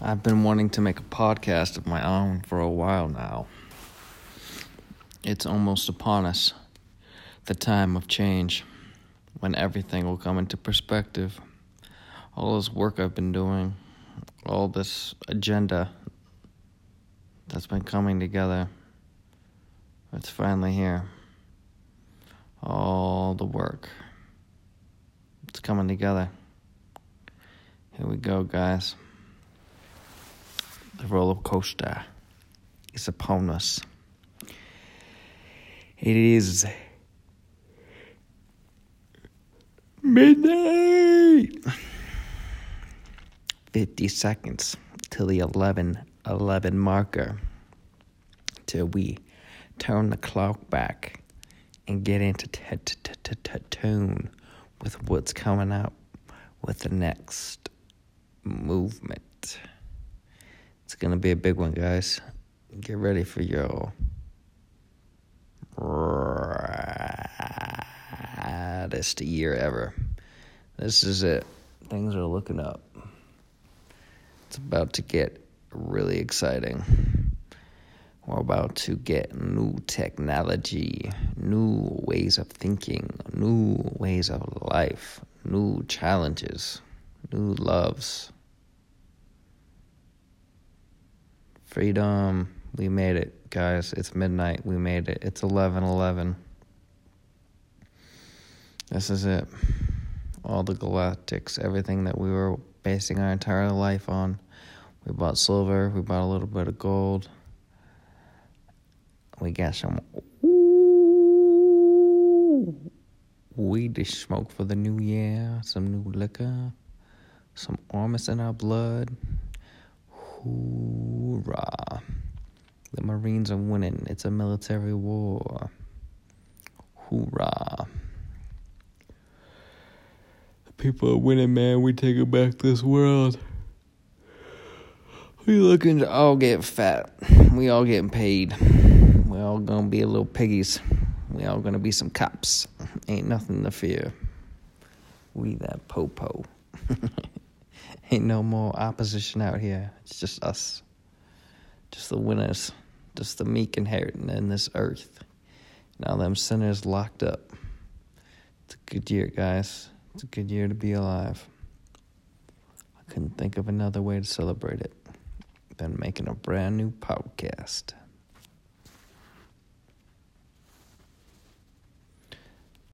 I've been wanting to make a podcast of my own for a while now. It's almost upon us, the time of change, when everything will come into perspective. All this work I've been doing, all this agenda that's been coming together, it's finally here. All the work, it's coming together. Here we go, guys. The roller coaster is upon us. It is midnight. 50 seconds till the 11 11 marker till we turn the clock back and get into tune with what's coming up with the next movement. It's going to be a big one, guys. Get ready for your raddest year ever. This is it. Things are looking up. It's about to get really exciting. We're about to get new technology, new ways of thinking, new ways of life, new challenges, new loves. Freedom. We made it, guys. It's midnight. We made it. It's 11 11. This is it. All the galactics, everything that we were basing our entire life on. We bought silver, we bought a little bit of gold. We got some weed to smoke for the new year, some new liquor, some armas in our blood. Hoorah. The Marines are winning. It's a military war. Hoorah. The people are winning, man. We taking back this world. We looking to all get fat. We all getting paid. We all gonna be little piggies. We all gonna be some cops. Ain't nothing to fear. We that popo. Ain't no more opposition out here. It's just us. Just the winners. Just the meek inheriting this earth. Now them sinners locked up. It's a good year, guys. It's a good year to be alive. I couldn't think of another way to celebrate it than making a brand new podcast.